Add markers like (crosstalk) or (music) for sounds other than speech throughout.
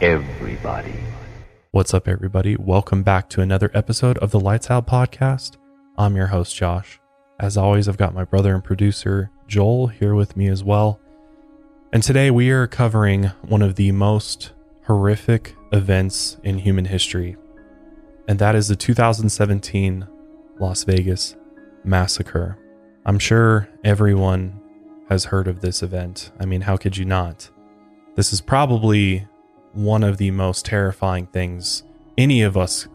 everybody. What's up, everybody? Welcome back to another episode of the Lights Out Podcast. I'm your host, Josh. As always, I've got my brother and producer, Joel, here with me as well. And today we are covering one of the most horrific events in human history, and that is the 2017 Las Vegas massacre. I'm sure everyone has heard of this event. I mean, how could you not? This is probably one of the most terrifying things any of us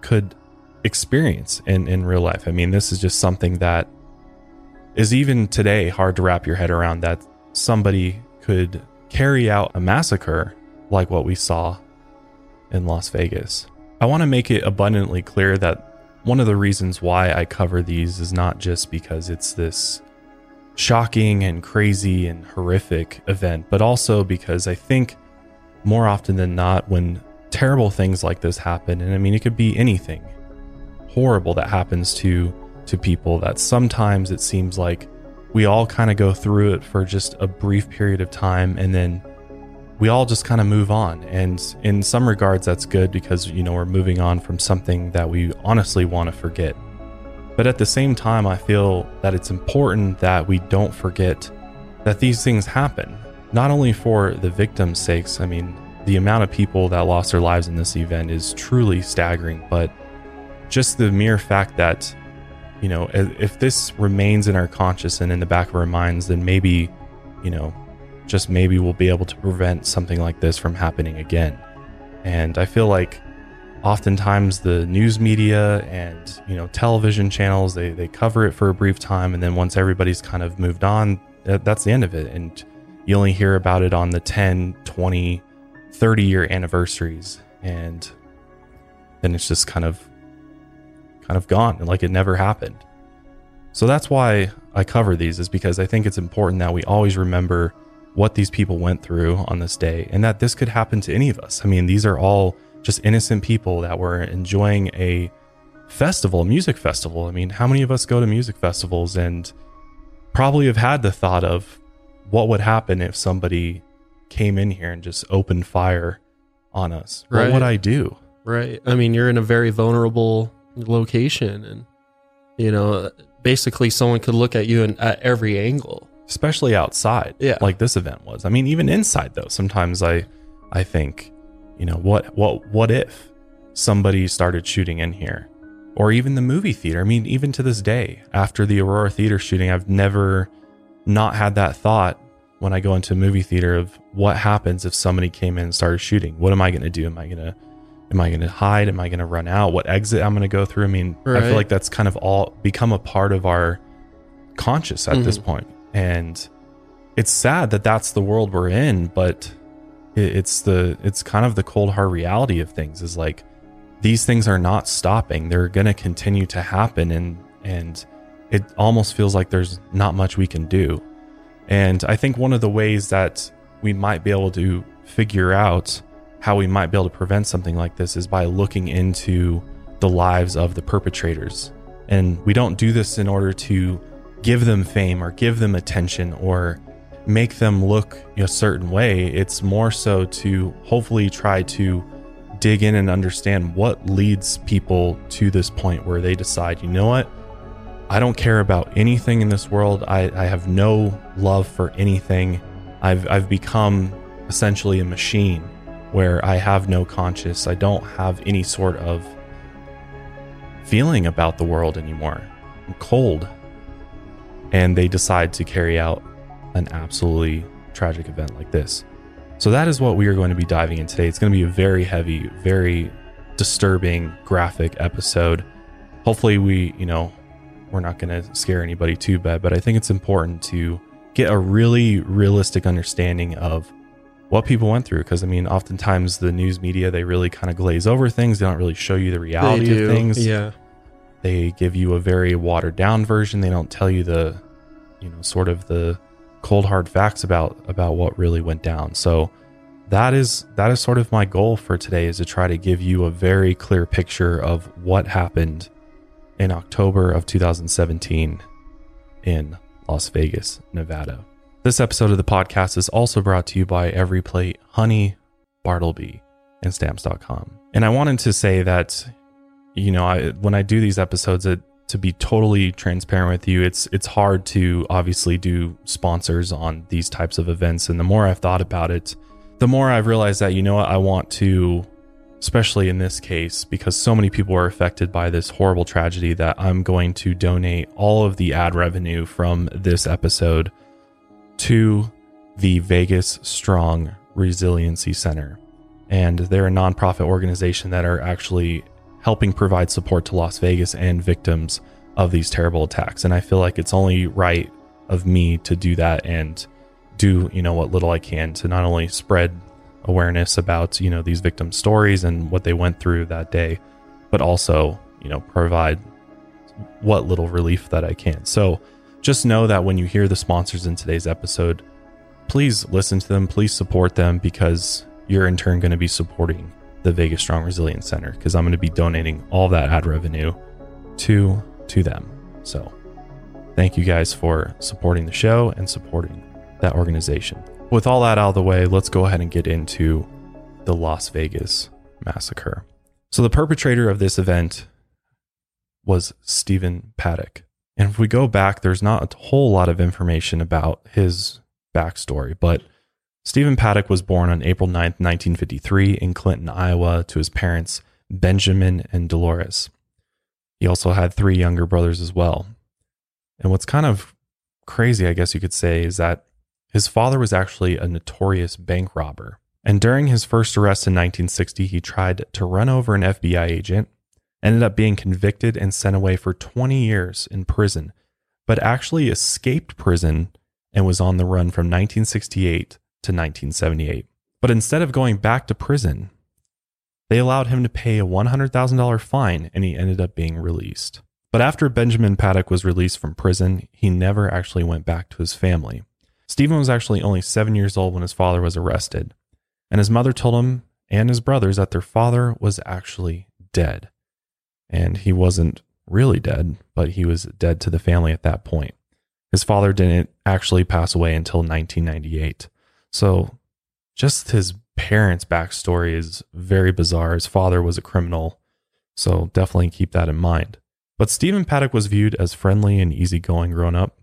could experience in, in real life. I mean, this is just something that is even today hard to wrap your head around that somebody could carry out a massacre like what we saw in Las Vegas. I want to make it abundantly clear that one of the reasons why I cover these is not just because it's this shocking and crazy and horrific event, but also because I think more often than not, when terrible things like this happen, and I mean, it could be anything horrible that happens to to people that sometimes it seems like we all kind of go through it for just a brief period of time and then we all just kind of move on. And in some regards that's good because you know we're moving on from something that we honestly want to forget. But at the same time i feel that it's important that we don't forget that these things happen not only for the victims' sakes i mean the amount of people that lost their lives in this event is truly staggering but just the mere fact that you know if this remains in our conscious and in the back of our minds then maybe you know just maybe we'll be able to prevent something like this from happening again. And i feel like oftentimes the news media and you know television channels they, they cover it for a brief time and then once everybody's kind of moved on that's the end of it. And you only hear about it on the 10 20 30 year anniversaries and then it's just kind of kind of gone and like it never happened. So that's why I cover these is because I think it's important that we always remember what these people went through on this day and that this could happen to any of us. I mean, these are all just innocent people that were enjoying a festival, a music festival. I mean, how many of us go to music festivals and probably have had the thought of what would happen if somebody came in here and just opened fire on us? Right. What would I do? Right. I mean, you're in a very vulnerable location and you know basically someone could look at you in, at every angle especially outside yeah like this event was i mean even inside though sometimes i i think you know what what what if somebody started shooting in here or even the movie theater i mean even to this day after the aurora theater shooting i've never not had that thought when i go into a movie theater of what happens if somebody came in and started shooting what am i going to do am i going to am I going to hide? Am I going to run out? What exit I'm going to go through? I mean, right. I feel like that's kind of all become a part of our conscious at mm-hmm. this point. And it's sad that that's the world we're in, but it's the it's kind of the cold hard reality of things is like these things are not stopping. They're going to continue to happen and and it almost feels like there's not much we can do. And I think one of the ways that we might be able to figure out how we might be able to prevent something like this is by looking into the lives of the perpetrators. And we don't do this in order to give them fame or give them attention or make them look a certain way. It's more so to hopefully try to dig in and understand what leads people to this point where they decide, you know what? I don't care about anything in this world. I, I have no love for anything. I've, I've become essentially a machine where I have no conscience. I don't have any sort of feeling about the world anymore. I'm cold. And they decide to carry out an absolutely tragic event like this. So, that is what we are going to be diving in today. It's going to be a very heavy, very disturbing, graphic episode. Hopefully, we, you know, we're not going to scare anybody too bad, but I think it's important to get a really realistic understanding of what people went through because i mean oftentimes the news media they really kind of glaze over things. They don't really show you the reality of things. Yeah. They give you a very watered down version. They don't tell you the you know sort of the cold hard facts about about what really went down. So that is that is sort of my goal for today is to try to give you a very clear picture of what happened in october of 2017 in las vegas nevada this episode of the podcast is also brought to you by Every Plate Honey. Bartleby, and stamps.com. And I wanted to say that, you know, I, when I do these episodes, it, to be totally transparent with you, it's it's hard to obviously do sponsors on these types of events. And the more I've thought about it, the more I've realized that you know what I want to, especially in this case, because so many people are affected by this horrible tragedy, that I'm going to donate all of the ad revenue from this episode to the Vegas Strong Resiliency Center. And they're a nonprofit organization that are actually helping provide support to Las Vegas and victims of these terrible attacks. And I feel like it's only right of me to do that and do, you know, what little I can to not only spread awareness about, you know, these victim stories and what they went through that day, but also, you know, provide what little relief that I can. So just know that when you hear the sponsors in today's episode, please listen to them, please support them because you're in turn going to be supporting the Vegas Strong Resilience Center because I'm going to be donating all that ad revenue to to them. So, thank you guys for supporting the show and supporting that organization. With all that out of the way, let's go ahead and get into the Las Vegas massacre. So, the perpetrator of this event was Stephen Paddock. And if we go back, there's not a whole lot of information about his backstory, but Stephen Paddock was born on April 9th, 1953, in Clinton, Iowa, to his parents, Benjamin and Dolores. He also had three younger brothers as well. And what's kind of crazy, I guess you could say, is that his father was actually a notorious bank robber. And during his first arrest in 1960, he tried to run over an FBI agent, ended up being convicted and sent away for 20 years in prison, but actually escaped prison and was on the run from 1968 to 1978. But instead of going back to prison, they allowed him to pay a $100,000 fine and he ended up being released. But after Benjamin Paddock was released from prison, he never actually went back to his family. Stephen was actually only seven years old when his father was arrested, and his mother told him and his brothers that their father was actually dead. And he wasn't really dead, but he was dead to the family at that point. His father didn't actually pass away until 1998. So just his parents' backstory is very bizarre. His father was a criminal. So definitely keep that in mind. But Stephen Paddock was viewed as friendly and easygoing growing up.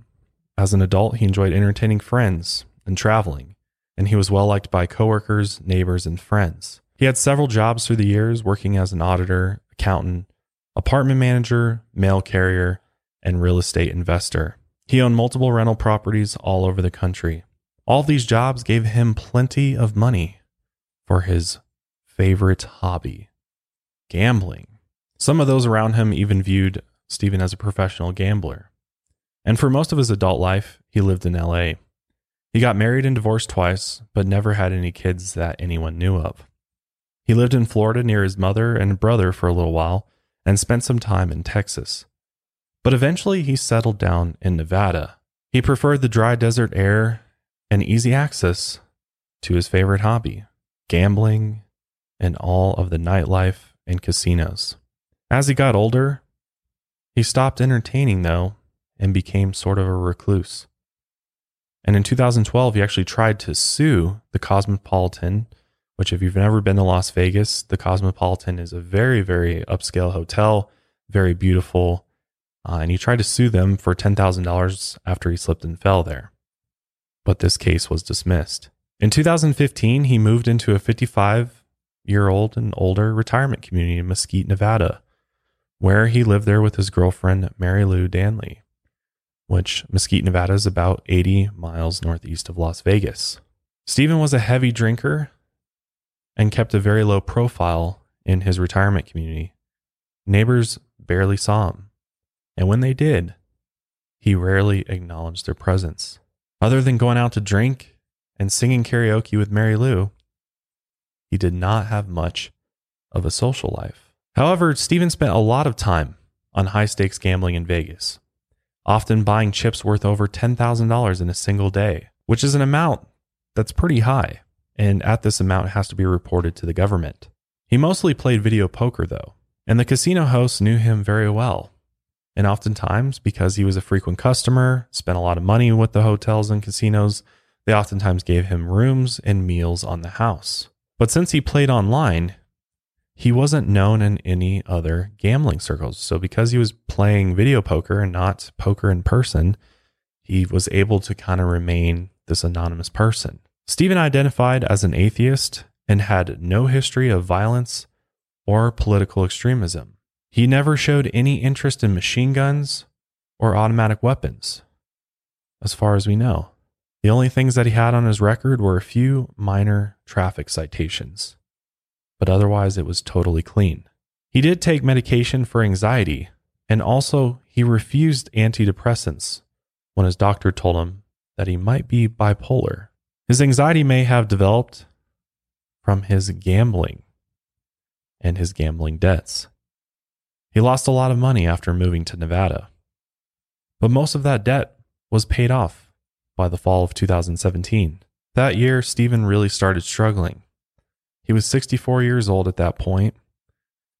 As an adult, he enjoyed entertaining friends and traveling, and he was well liked by coworkers, neighbors, and friends. He had several jobs through the years, working as an auditor, accountant, apartment manager, mail carrier, and real estate investor. He owned multiple rental properties all over the country. All these jobs gave him plenty of money for his favorite hobby gambling. Some of those around him even viewed Stephen as a professional gambler. And for most of his adult life, he lived in LA. He got married and divorced twice, but never had any kids that anyone knew of. He lived in Florida near his mother and brother for a little while and spent some time in Texas. But eventually he settled down in Nevada. He preferred the dry desert air and easy access to his favorite hobby, gambling and all of the nightlife and casinos. As he got older, he stopped entertaining, though, and became sort of a recluse. And in 2012, he actually tried to sue the Cosmopolitan, which, if you've never been to Las Vegas, the Cosmopolitan is a very, very upscale hotel, very beautiful. Uh, and he tried to sue them for $10,000 after he slipped and fell there but this case was dismissed. In 2015, he moved into a 55 year old and older retirement community in Mesquite, Nevada, where he lived there with his girlfriend, Mary Lou Danley, which Mesquite, Nevada is about 80 miles northeast of Las Vegas. Stephen was a heavy drinker and kept a very low profile in his retirement community. Neighbors barely saw him, and when they did, he rarely acknowledged their presence. Other than going out to drink and singing karaoke with Mary Lou, he did not have much of a social life. However, Stephen spent a lot of time on high stakes gambling in Vegas, often buying chips worth over $10,000 in a single day, which is an amount that's pretty high. And at this amount, has to be reported to the government. He mostly played video poker, though, and the casino hosts knew him very well and oftentimes, because he was a frequent customer, spent a lot of money with the hotels and casinos, they oftentimes gave him rooms and meals on the house. But since he played online, he wasn't known in any other gambling circles. So because he was playing video poker and not poker in person, he was able to kind of remain this anonymous person. Stephen identified as an atheist and had no history of violence or political extremism. He never showed any interest in machine guns or automatic weapons, as far as we know. The only things that he had on his record were a few minor traffic citations, but otherwise it was totally clean. He did take medication for anxiety, and also he refused antidepressants when his doctor told him that he might be bipolar. His anxiety may have developed from his gambling and his gambling debts. He lost a lot of money after moving to Nevada, but most of that debt was paid off by the fall of 2017. That year, Stephen really started struggling. He was 64 years old at that point,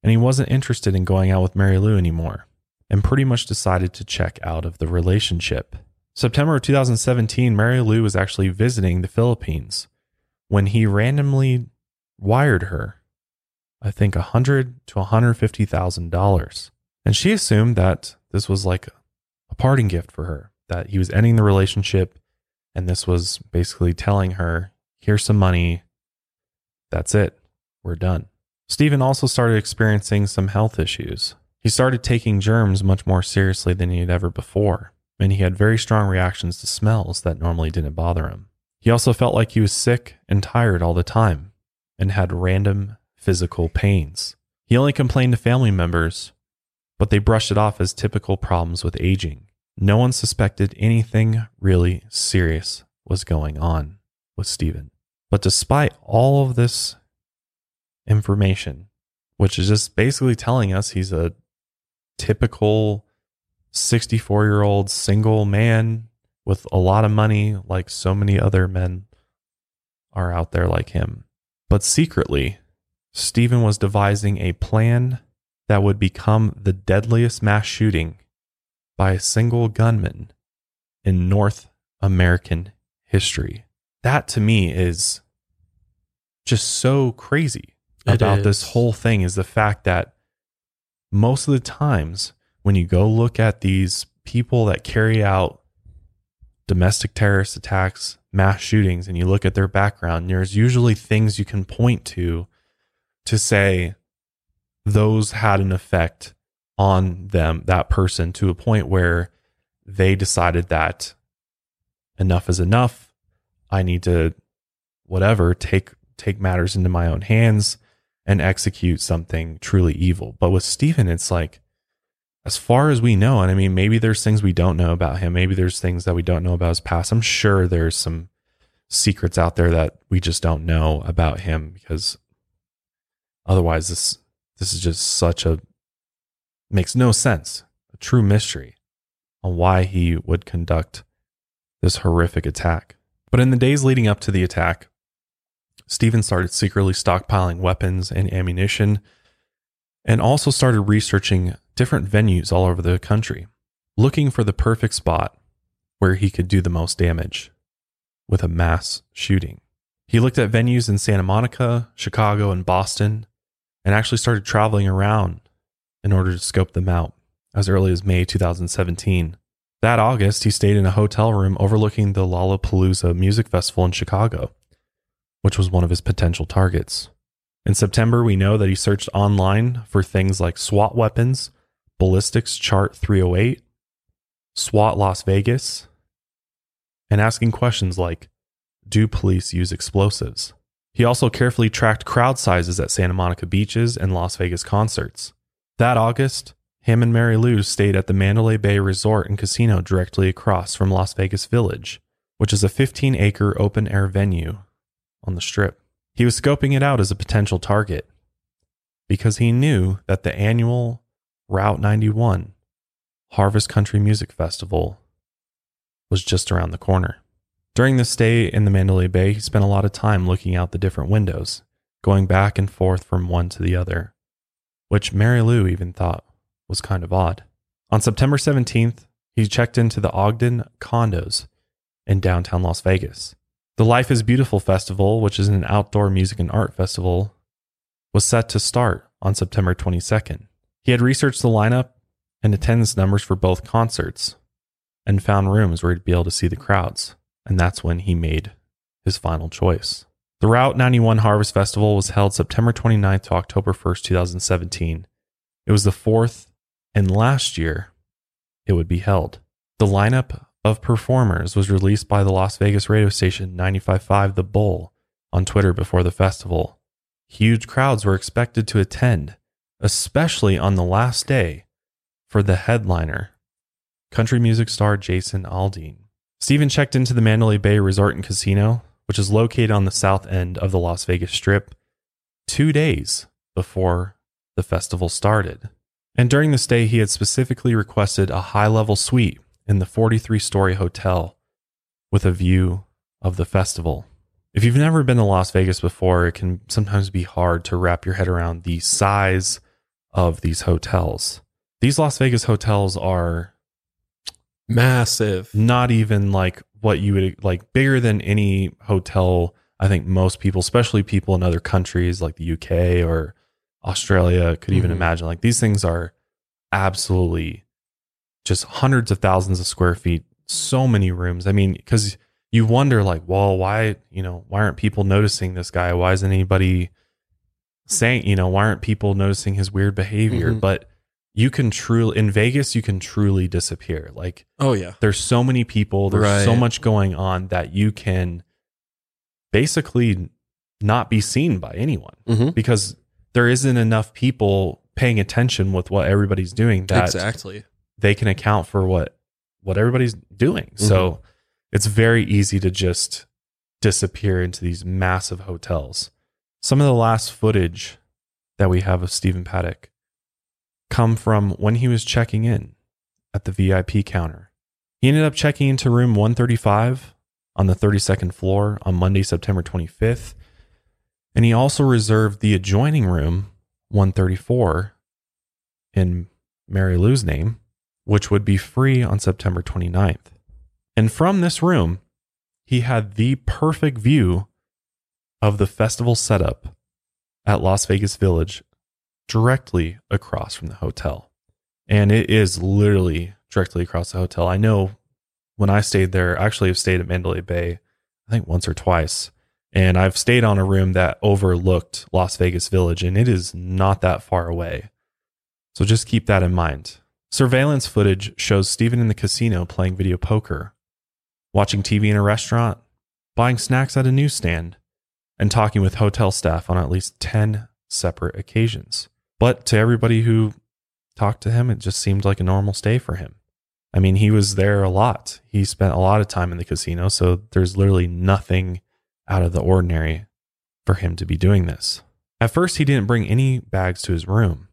and he wasn't interested in going out with Mary Lou anymore, and pretty much decided to check out of the relationship. September of 2017, Mary Lou was actually visiting the Philippines when he randomly wired her, I think, a hundred to one hundred fifty thousand dollars, and she assumed that this was like a parting gift for her, that he was ending the relationship, and this was basically telling her, "Here's some money. That's it. We're done." Stephen also started experiencing some health issues. He started taking germs much more seriously than he had ever before, and he had very strong reactions to smells that normally didn't bother him. He also felt like he was sick and tired all the time and had random physical pains. He only complained to family members, but they brushed it off as typical problems with aging. No one suspected anything really serious was going on with Stephen. But despite all of this information, which is just basically telling us he's a typical 64 year old single man with a lot of money, like so many other men are out there like him. But secretly, Stephen was devising a plan that would become the deadliest mass shooting by a single gunman in North American history. That to me is just so crazy It about this whole thing is the fact that most of the times when you go look at these people that carry out domestic terrorist attacks, mass shootings, and you look at their background, there's usually things you can point to to say those had an effect on them, that person, to a point where they decided that enough is enough. I need to whatever take take matters into my own hands and execute something truly evil. But with Stephen, it's like as far as we know, and I mean, maybe there's things we don't know about him. Maybe there's things that we don't know about his past. I'm sure there's some secrets out there that we just don't know about him because otherwise this this is just such a makes no sense. A true mystery on why he would conduct this horrific attack. But in the days leading up to the attack, Stephen started secretly stockpiling weapons and ammunition and also started researching different venues all over the country, looking for the perfect spot where he could do the most damage with a mass shooting. He looked at venues in Santa Monica, Chicago, and Boston, and actually started traveling around in order to scope them out as early as May 2017. That August, he stayed in a hotel room overlooking the Lollapalooza Music Festival in Chicago, which was one of his potential targets. In September, we know that he searched online for things like SWAT weapons, ballistics chart 308, SWAT Las Vegas, and asking questions like Do police use explosives? He also carefully tracked crowd sizes at Santa Monica beaches and Las Vegas concerts. That August, him and Mary Lou stayed at the Mandalay Bay Resort and Casino directly across from Las Vegas Village, which is a 15 acre open air venue on the strip. He was scoping it out as a potential target because he knew that the annual Route 91 Harvest Country Music Festival was just around the corner. During the stay in the Mandalay Bay, he spent a lot of time looking out the different windows, going back and forth from one to the other, which Mary Lou even thought was kind of odd. On September 17th, he checked into the Ogden condos in downtown Las Vegas. The Life is Beautiful Festival, which is an outdoor music and art festival, was set to start on September 22nd. He had researched the lineup and attendance numbers for both concerts and found rooms where he'd be able to see the crowds. And that's when he made his final choice. The Route 91 Harvest Festival was held September 29th to October 1st, 2017. It was the fourth and last year it would be held. The lineup of performers was released by the Las Vegas radio station 955 The Bull on Twitter before the festival. Huge crowds were expected to attend, especially on the last day for the headliner, country music star Jason Aldean. Stephen checked into the Mandalay Bay Resort and Casino, which is located on the south end of the Las Vegas Strip, two days before the festival started. And during the stay, he had specifically requested a high level suite in the 43 story hotel with a view of the festival. If you've never been to Las Vegas before, it can sometimes be hard to wrap your head around the size of these hotels. These Las Vegas hotels are Massive. not even like what you would like bigger than any hotel I think most people, especially people in other countries like the UK or Australia, could even Mhm. imagine. Like these things are absolutely just hundreds of thousands of square feet, so many rooms. I mean, because you wonder, like, well, why, you know, why aren't people noticing this guy? Why isn't anybody saying, you know, why aren't people noticing his weird behavior? Mhm. But you can truly, in Vegas, you can truly disappear. Like, Oh yeah. there's so many people there's so much going on that you can basically not be seen by anyone hmm because there isn't enough people paying attention with what everybody's doing that Exactly. They can account for what what everybody's doing mm-hmm. so it's very easy to just disappear into these massive hotels some of the last footage that we have of Stephen Paddock come from when he was checking in at the VIP counter. He ended up checking into room 135 on the 32nd floor on Monday, September 25th. And he also reserved the adjoining room 134 in Mary Lou's name, which would be free on September 29th. And from this room, he had the perfect view of the festival setup at Las Vegas Village directly across from the hotel. And it is literally directly across the hotel. I know when I stayed there, actually I've stayed at Mandalay Bay, I think once or twice. And I've stayed on a room that overlooked Las Vegas Village, and it is not that far away. So just keep that in mind. Surveillance footage shows Stephen in the casino playing video poker, watching TV in a restaurant, buying snacks at a newsstand, and talking with hotel staff on at least 10 separate occasions. But to everybody who talked to him, it just seemed like a normal stay for him. I mean, he was there a lot. He spent a lot of time in the casino, so there's literally nothing out of the ordinary for him to be doing this. At first, he didn't bring any bags to his room.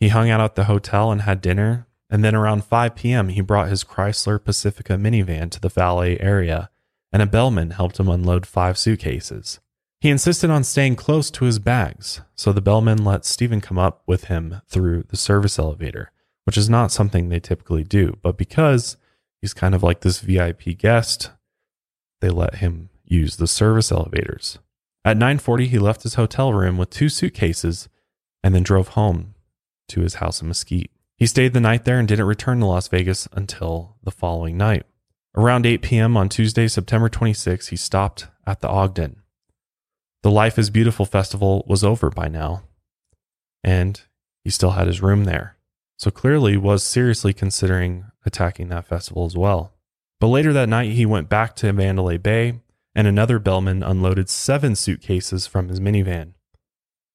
He hung out at the hotel and had dinner, and then around 5 p.m., he brought his Chrysler Pacifica minivan to the valet area, and a bellman helped him unload five suitcases. He insisted on staying close to his bags, so the bellman let Stephen come up with him through the service elevator, which is not something they typically do. But because he's kind of like this VIP guest, they let him use the service elevators. At 9:40, he left his hotel room with two suitcases and then drove home to his house in Mesquite. He stayed the night there and didn't return to Las Vegas until the following night. Around 8 p.m. on Tuesday, September 26, he stopped at the Ogden. The Life is Beautiful festival was over by now, and he still had his room there. So clearly was seriously considering attacking that festival as well. But later that night, he went back to Mandalay Bay, and another bellman unloaded seven suitcases from his minivan.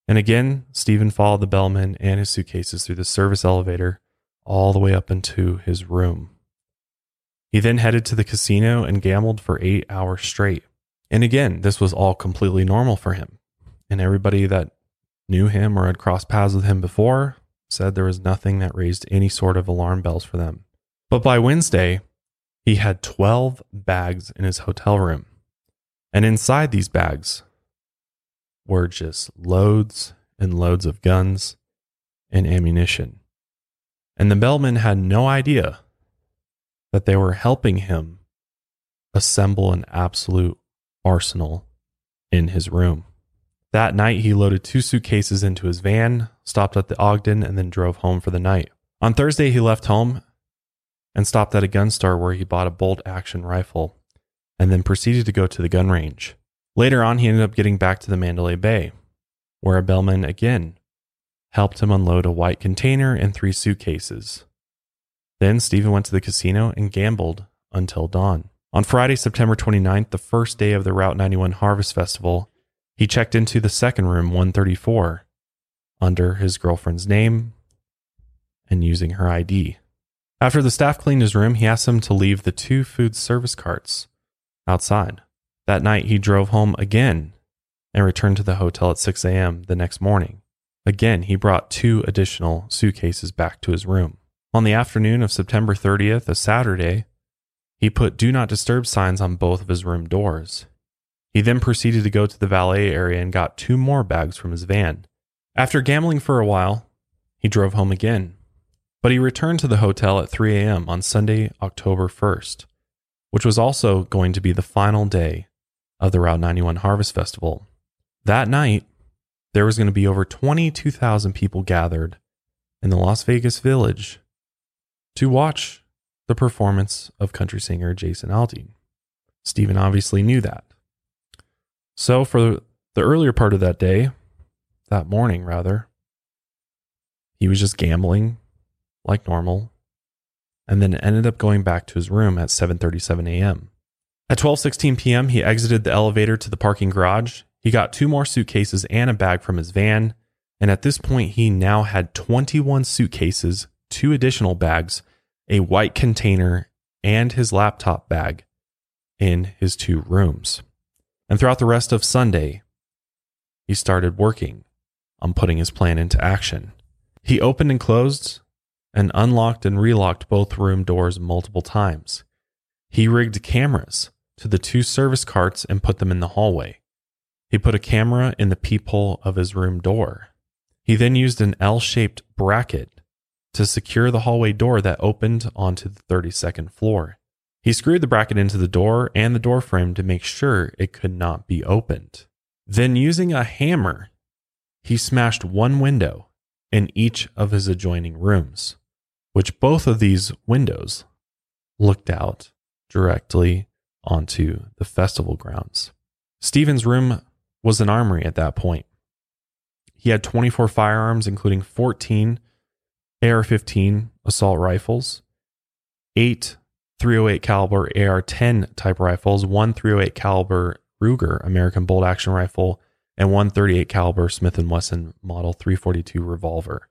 And again, Stephen followed the bellman and his suitcases through the service elevator all the way up into his room. He then headed to the casino and gambled for eight hours straight. And again, this was all completely normal for him. And everybody that knew him or had crossed paths with him before said there was nothing that raised any sort of alarm bells for them. But by Wednesday, he had 12 bags in his hotel room. And inside these bags were just loads and loads of guns and ammunition. And the bellman had no idea that they were helping him assemble an absolute arsenal in his room. That night, he loaded two suitcases into his van, stopped at the Ogden, and then drove home for the night. On Thursday, he left home and stopped at a gun store where he bought a bolt action rifle and then proceeded to go to the gun range. Later on, he ended up getting back to the Mandalay Bay, where a bellman again helped him unload a white container and three suitcases. Then Stephen went to the casino and gambled until dawn. On Friday, September 29th, the first day of the Route 91 Harvest Festival, he checked into the second room, 134, under his girlfriend's name and using her ID. After the staff cleaned his room, he asked them to leave the two food service carts outside. That night, he drove home again and returned to the hotel at 6 a.m. the next morning. Again, he brought two additional suitcases back to his room. On the afternoon of September 30th, a Saturday, he put do not disturb signs on both of his room doors. He then proceeded to go to the valet area and got two more bags from his van. After gambling for a while, he drove home again. But he returned to the hotel at 3 a.m. on Sunday, October 1st, which was also going to be the final day of the Route 91 Harvest Festival. That night, there was going to be over 22,000 people gathered in the Las Vegas Village to watch the performance of country singer Jason Aldean. Stephen obviously knew that. So, for the earlier part of that day, that morning rather, he was just gambling like normal and then ended up going back to his room at 7:37 a.m. At 12:16 p.m., he exited the elevator to the parking garage. He got two more suitcases and a bag from his van, and at this point he now had 21 suitcases, two additional bags, a white container, and his laptop bag in his two rooms. And throughout the rest of Sunday, he started working on putting his plan into action. He opened and closed and unlocked and relocked both room doors multiple times. He rigged cameras to the two service carts and put them in the hallway. He put a camera in the peephole of his room door. He then used an L shaped bracket to secure the hallway door that opened onto the 32nd floor. He screwed the bracket into the door and the door frame to make sure it could not be opened. Then, using a hammer, he smashed one window in each of his adjoining rooms, which both of these windows looked out directly onto the festival grounds. Stephen's room was an armory at that point. He had 24 firearms, including 14 AR 15 assault rifles, eight 308 caliber AR-10 type rifles, one 308 caliber Ruger American bolt action rifle, and one 38 caliber Smith & Wesson Model 342 revolver.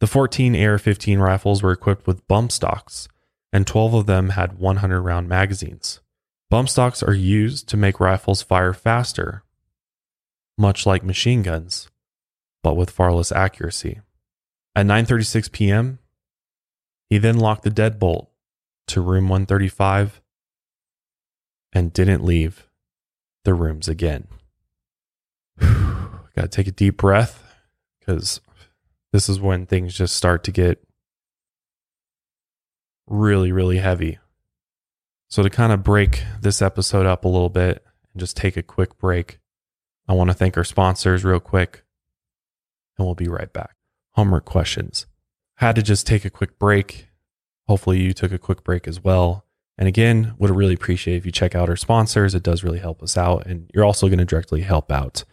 The 14 AR-15 rifles were equipped with bump stocks, and 12 of them had 100 round magazines. Bump stocks are used to make rifles fire faster, much like machine guns, but with far less accuracy. At 9:36 p.m., he then locked the deadbolt to room 135 and didn't leave the rooms again. (sighs) Got to take a deep breath because this is when things just start to get really, really heavy. So, to kind of break this episode up a little bit and just take a quick break, I want to thank our sponsors real quick and we'll be right back. Homework questions. Had to just take a quick break Hopefully, you took a quick break as well. And again, would really appreciate if you check out our sponsors. It does really help us out. And you're also going to directly help out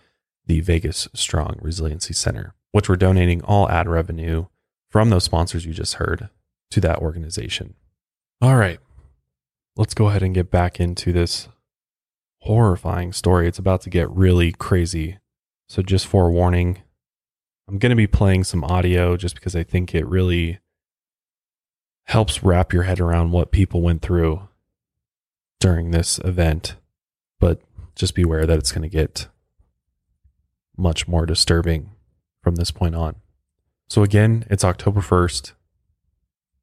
the Vegas Strong Resiliency Center, which we're donating all ad revenue from those sponsors you just heard to that organization. All right, let's go ahead and get back into this horrifying story. It's about to get really crazy. So, just forewarning, I'm going to be playing some audio just because I think it really helps wrap your head around what people went through during this event. But just beware that it's going to get much more disturbing from this point on. So, again, it's October 1st.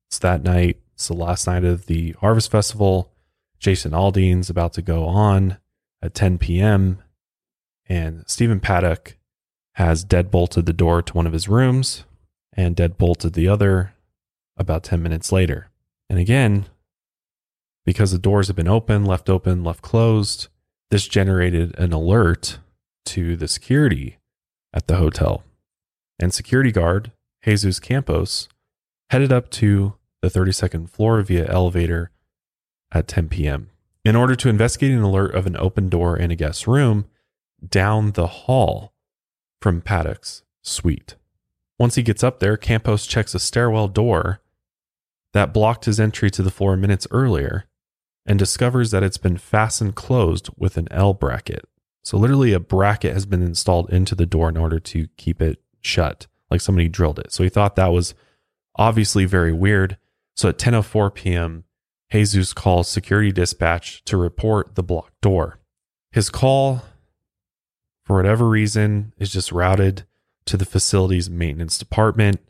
It's that night. It's the last night of the Harvest Festival. Jason Aldean's about to go on at 10 p.m. And Stephen Paddock has deadbolted the door to one of his rooms and deadbolted the other about 10 minutes later. And again, because the doors have been open, left open, left closed, This generated an alert to the security at the hotel. And security guard Jesus Campos headed up to the 32nd floor via elevator at 10 p.m. in order to investigate an alert of an open door in a guest room down the hall from Paddock's suite. Once he gets up there, Campos checks a stairwell door that blocked his entry to the floor minutes earlier and discovers that it's been fastened closed with an L bracket. So, literally, a bracket has been installed into the door in order to keep it shut, like somebody drilled it. So, he thought that was obviously very weird. So, at 10:04 p.m., Jesus calls security dispatch to report the blocked door. His call, for whatever reason, is just routed to the facility's maintenance department,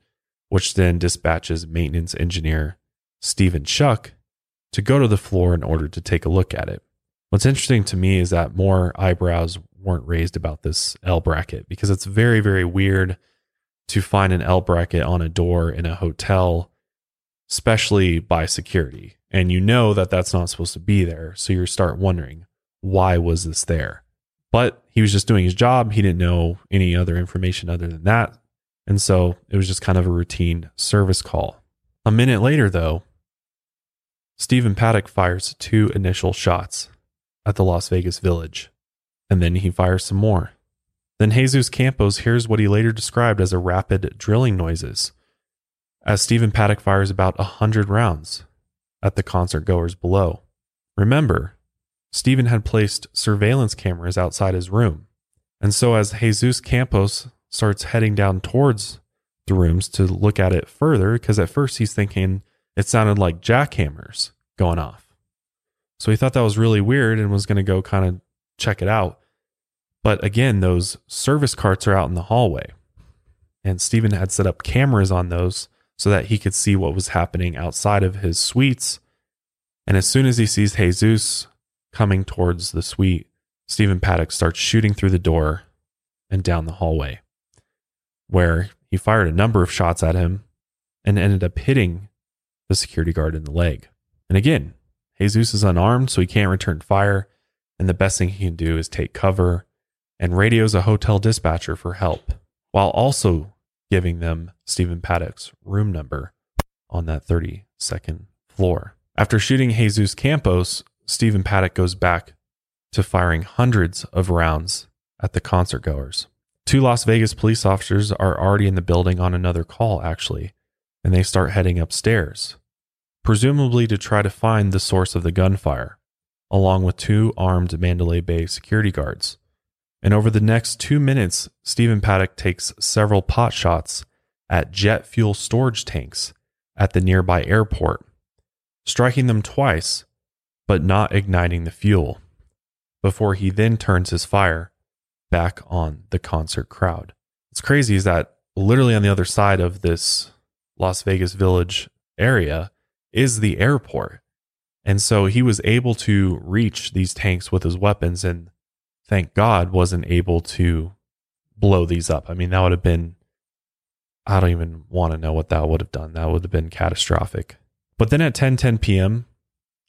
which then dispatches maintenance engineer Stephen Schuck to go to the floor in order to take a look at it. What's interesting to me is that more eyebrows weren't raised about this L bracket because it's very, very weird to find an L bracket on a door in a hotel, especially by security. And you know that that's not supposed to be there. So you start wondering, why was this there? But he was just doing his job. He didn't know any other information other than that. And so it was just kind of a routine service call. A minute later, though, Stephen Paddock fires two initial shots at the Las Vegas village, and then he fires some more. Then Jesus Campos hears what he later described as a rapid drilling noises as Stephen Paddock fires about a hundred rounds at the concert goers below. Remember, Stephen had placed surveillance cameras outside his room. And so as Jesus Campos starts heading down towards the rooms to look at it further, because at first he's thinking it sounded like jackhammers going off. So he thought that was really weird and was going to go kind of check it out. But again, those service carts are out in the hallway. And Stephen had set up cameras on those so that he could see what was happening outside of his suites. And as soon as he sees Jesus coming towards the suite, Stephen Paddock starts shooting through the door and down the hallway, where he fired a number of shots at him and ended up hitting the security guard in the leg. And again, Jesus is unarmed, so he can't return fire. And the best thing he can do is take cover and radios a hotel dispatcher for help, while also giving them Stephen Paddock's room number on that 32nd floor. After shooting Jesus Campos, Stephen Paddock goes back to firing hundreds of rounds at the concert goers. Two Las Vegas police officers are already in the building on another call, actually, and they start heading upstairs presumably to try to find the source of the gunfire, along with two armed Mandalay Bay security guards. And over the next two minutes, Stephen Paddock takes several pot shots at jet fuel storage tanks at the nearby airport, striking them twice, but not igniting the fuel, before he then turns his fire back on the concert crowd. What's crazy is that literally on the other side of this Las Vegas Village area is the airport. And so he was able to reach these tanks with his weapons and thank God wasn't able to blow these up. I mean, that would have been, I don't even want to know what that would have done. That would have been catastrophic. But then at 10 10 p.m.,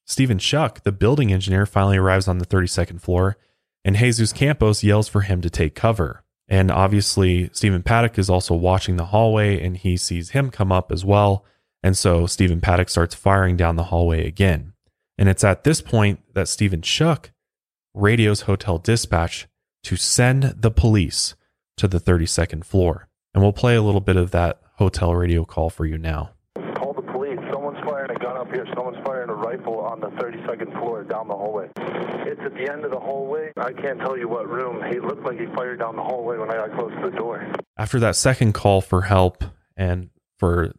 Stephen Schuck, the building engineer, finally arrives on the 32nd floor, and Jesus Campos yells for him to take cover. And obviously, Stephen Paddock is also watching the hallway and he sees him come up as well. And so Stephen Paddock starts firing down the hallway again. And it's at this point that Stephen Schuck radios hotel dispatch to send the police to the 32nd floor. And we'll play a little bit of that hotel radio call for you now. Call the police. Someone's firing a gun up here. Someone's firing a rifle on the 32nd floor down the hallway. It's at the end of the hallway. I can't tell you what room. He looked like he fired down the hallway when I got close to the door. After that second call for help and for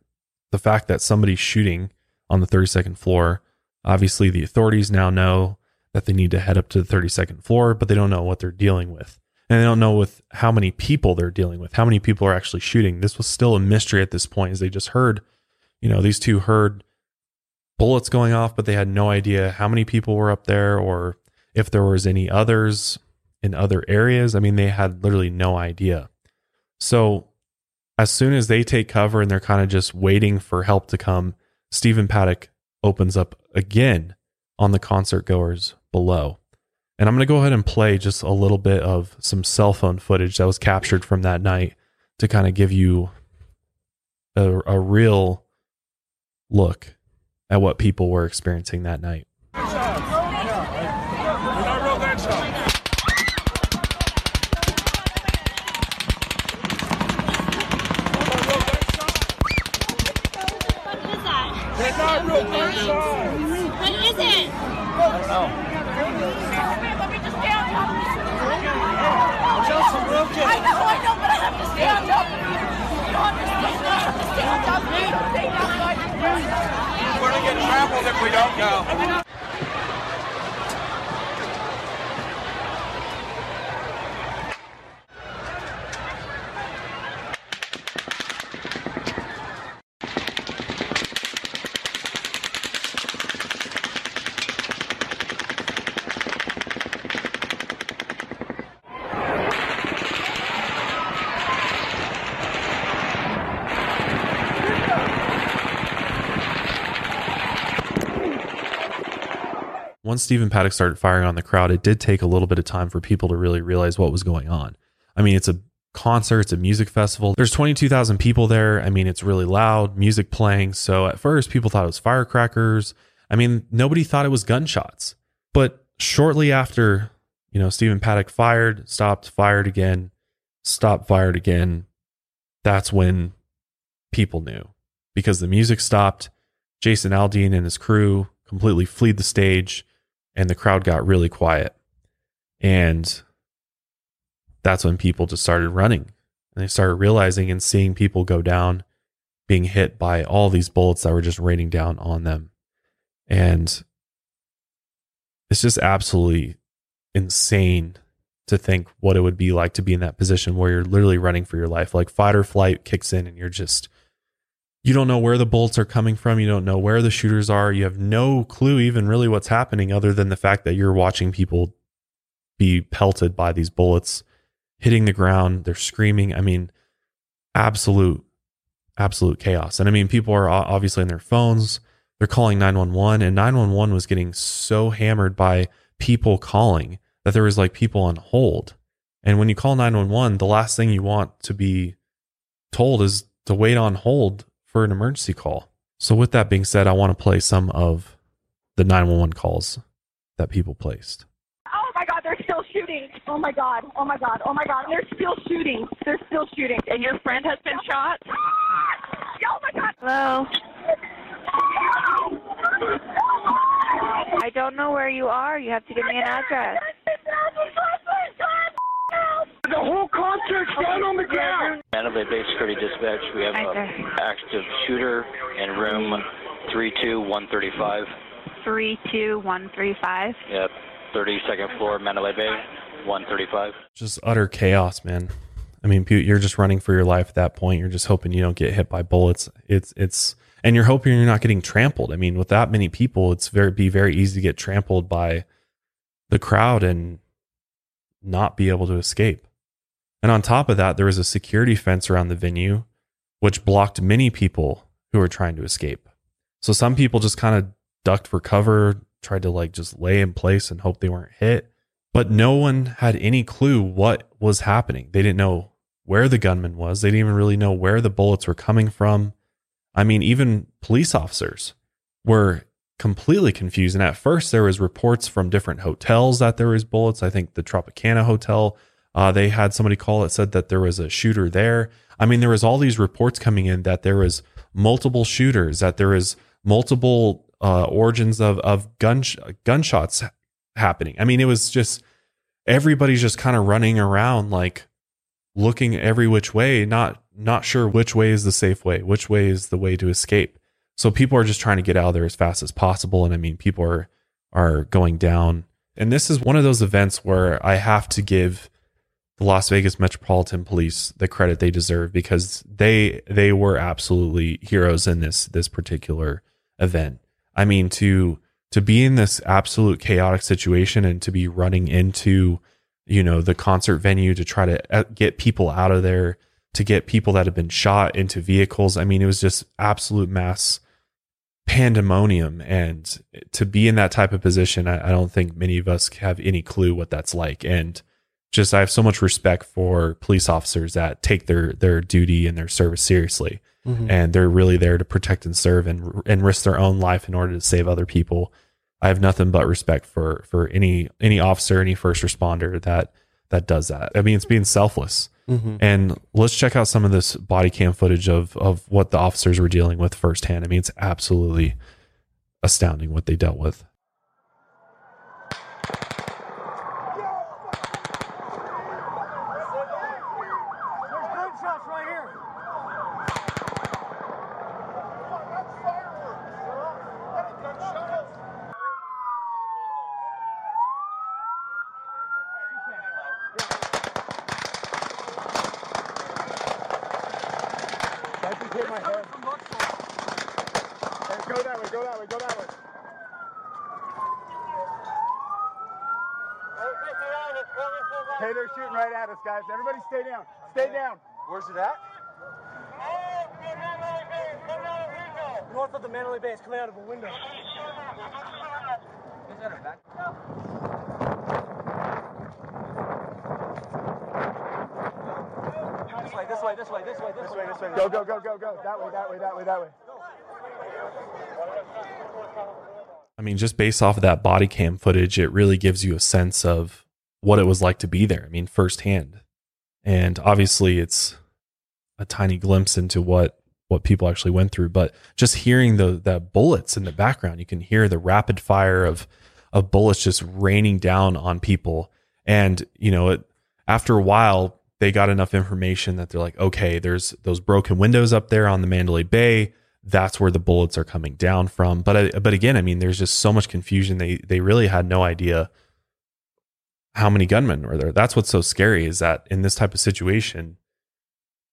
the fact that somebody's shooting on the 32nd floor. Obviously, the authorities now know that they need to head up to the 32nd floor, but they don't know what they're dealing with. And they don't know with how many people they're dealing with, how many people are actually shooting. This was still a mystery at this point, as they just heard, you know, these two heard bullets going off, but they had no idea how many people were up there or if there was any others in other areas. I mean, they had literally no idea. So as soon as they take cover and they're kind of just waiting for help to come, Stephen Paddock opens up again on the concert goers below. And I'm going to go ahead and play just a little bit of some cell phone footage that was captured from that night to kind of give you a, a real look at what people were experiencing that night. What is that? They're not real gunshots. What is it? Let me just stay on top of this. I know, I know, but I have to stay on top of it. You don't understand. I have to stay on top of it. Stay down so I can We're gonna get if go. Once Stephen Paddock started firing on the crowd, it did take a little bit of time for people to really realize what was going on. I mean, it's a concert, it's a music festival. There's 22,000 people there. I mean, it's really loud, music playing. So at first, people thought it was firecrackers. I mean, nobody thought it was gunshots. But shortly after, you know, Stephen Paddock fired, stopped, fired again, stopped, fired again, that's when people knew because the music stopped. Jason Aldean and his crew completely fled the stage and the crowd got really quiet. And that's when people just started running. And they started realizing and seeing people go down, being hit by all these bullets that were just raining down on them. And it's just absolutely insane to think what it would be like to be in that position where you're literally running for your life. Like fight or flight kicks in and you're just you don't know where the bullets are coming from. You don't know where the shooters are. You have no clue even really what's happening other than the fact that you're watching people be pelted by these bullets hitting the ground. They're screaming. I mean, absolute, absolute chaos. And I mean, people are obviously on their phones. They're calling 911 and 911 was getting so hammered by people calling that there was like people on hold. And when you call 911, the last thing you want to be told is to wait on hold for an emergency call. So, with that being said, I want to play some of the 911 calls that people placed. Oh my God, they're still shooting. Oh my God, oh my God, oh my God, they're still shooting. They're still shooting. And your friend has been shot? (gasps) Oh my God. Hello. I don't know where you are. You have to give me an address. The whole concert's down on the ground. Mandalay Bay Security Dispatch, we have uh, Right an active shooter in room 32135. 32135. Yep, 32nd floor, Mandalay Bay, 135. Just utter chaos, man. I mean, pe- you're just running for your life at that point. You're just hoping you don't get hit by bullets. It's it's and you're hoping you're not getting trampled. I mean, with that many people, it's very be very easy to get trampled by the crowd and not be able to escape. And on top of that, there was a security fence around the venue, which blocked many people who were trying to escape. So some people just kind of ducked for cover, tried to like just lay in place and hope they weren't hit. But no one had any clue what was happening. They didn't know where the gunman was. They didn't even really know where the bullets were coming from. I mean, even police officers were completely confused. And at first, there was reports from different hotels that there was bullets. I think the Tropicana Hotel, uh, they had somebody call that said that there was a shooter there. I mean, there was all these reports coming in that there was multiple shooters, that there is multiple uh, origins of of gun gunshots happening. I mean, it was just everybody's just kind of running around like looking every which way, not not sure which way is the safe way, which way is the way to escape. So people are just trying to get out of there as fast as possible. And I mean, people are are going down. And this is one of those events where I have to give the Las Vegas Metropolitan Police the credit they deserve because they they were absolutely heroes in this this particular event. I mean to to be in this absolute chaotic situation and to be running into you know the concert venue to try to uh, get people out of there to get people that have been shot into vehicles. I mean it was just absolute mass pandemonium and to be in that type of position I, I don't think many of us have any clue what that's like and just I have so much respect for police officers that take their their duty and their service seriously Mhm. and they're really there to protect and serve and and risk their own life in order to save other people. I have nothing but respect for for any any officer, any first responder that that does that. I mean, it's being selfless. Mhm. And let's check out some of this body cam footage of of what the officers were dealing with firsthand. I mean, it's absolutely astounding what they dealt with. Go that way, go that way, go that way. Hey, they're shooting right at us, guys. Everybody stay down. Stay down. Where's it at? North of the Mandalay Bay. It's coming out of a window. Is that a back? This way, this way, this way, this way, this way, this way. Go, go, go, go, go. That way, that way, that way, that way. I mean, just based off of that body cam footage, it really gives you a sense of what it was like to be there. I mean, firsthand. And obviously it's a tiny glimpse into what what people actually went through, but just hearing the the bullets in the background, you can hear the rapid fire of of bullets just raining down on people. And, you know, it after a while they got enough information that they're like, okay, there's those broken windows up there on the Mandalay Bay that's where the bullets are coming down from. But I, but again, I mean, there's just so much confusion. They they really had no idea how many gunmen were there. That's what's so scary is that in this type of situation,